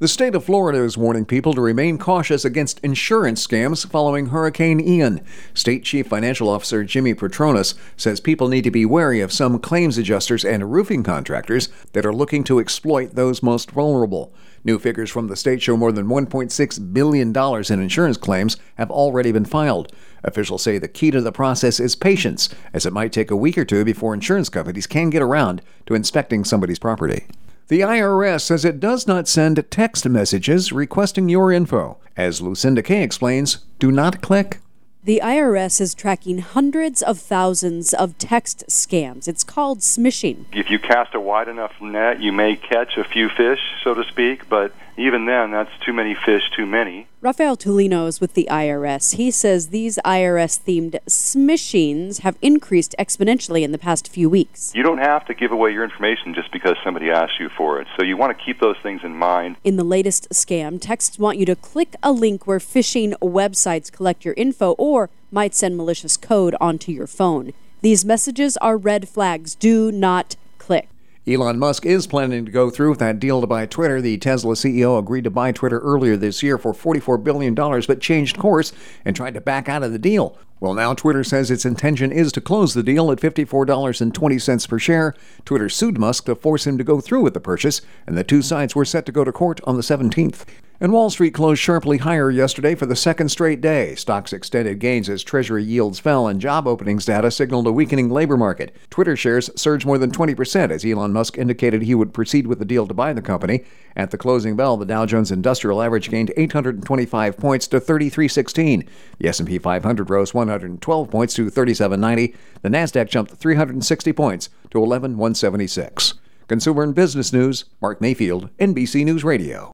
The state of Florida is warning people to remain cautious against insurance scams following Hurricane Ian. State Chief Financial Officer Jimmy Patronis says people need to be wary of some claims adjusters and roofing contractors that are looking to exploit those most vulnerable. New figures from the state show more than $1.6 billion in insurance claims have already been filed. Officials say the key to the process is patience, as it might take a week or two before insurance companies can get around to inspecting somebody's property. The IRS says it does not send text messages requesting your info. As Lucinda Kay explains, do not click. The IRS is tracking hundreds of thousands of text scams. It's called smishing. If you cast a wide enough net, you may catch a few fish, so to speak, but even then, that's too many fish, too many. Rafael Tulino is with the IRS. He says these IRS themed smishings have increased exponentially in the past few weeks. You don't have to give away your information just because somebody asks you for it, so you want to keep those things in mind. In the latest scam, texts want you to click a link where phishing websites collect your info or might send malicious code onto your phone. These messages are red flags. Do not. Elon Musk is planning to go through with that deal to buy Twitter. The Tesla CEO agreed to buy Twitter earlier this year for $44 billion, but changed course and tried to back out of the deal. Well, now Twitter says its intention is to close the deal at $54.20 per share. Twitter sued Musk to force him to go through with the purchase, and the two sides were set to go to court on the 17th. And Wall Street closed sharply higher yesterday for the second straight day. Stocks extended gains as Treasury yields fell and job openings data signaled a weakening labor market. Twitter shares surged more than 20% as Elon Musk indicated he would proceed with the deal to buy the company. At the closing bell, the Dow Jones Industrial Average gained 825 points to 3316. The S&P 500 rose 112 points to 3790. The Nasdaq jumped 360 points to 11176. Consumer and Business News, Mark Mayfield, NBC News Radio.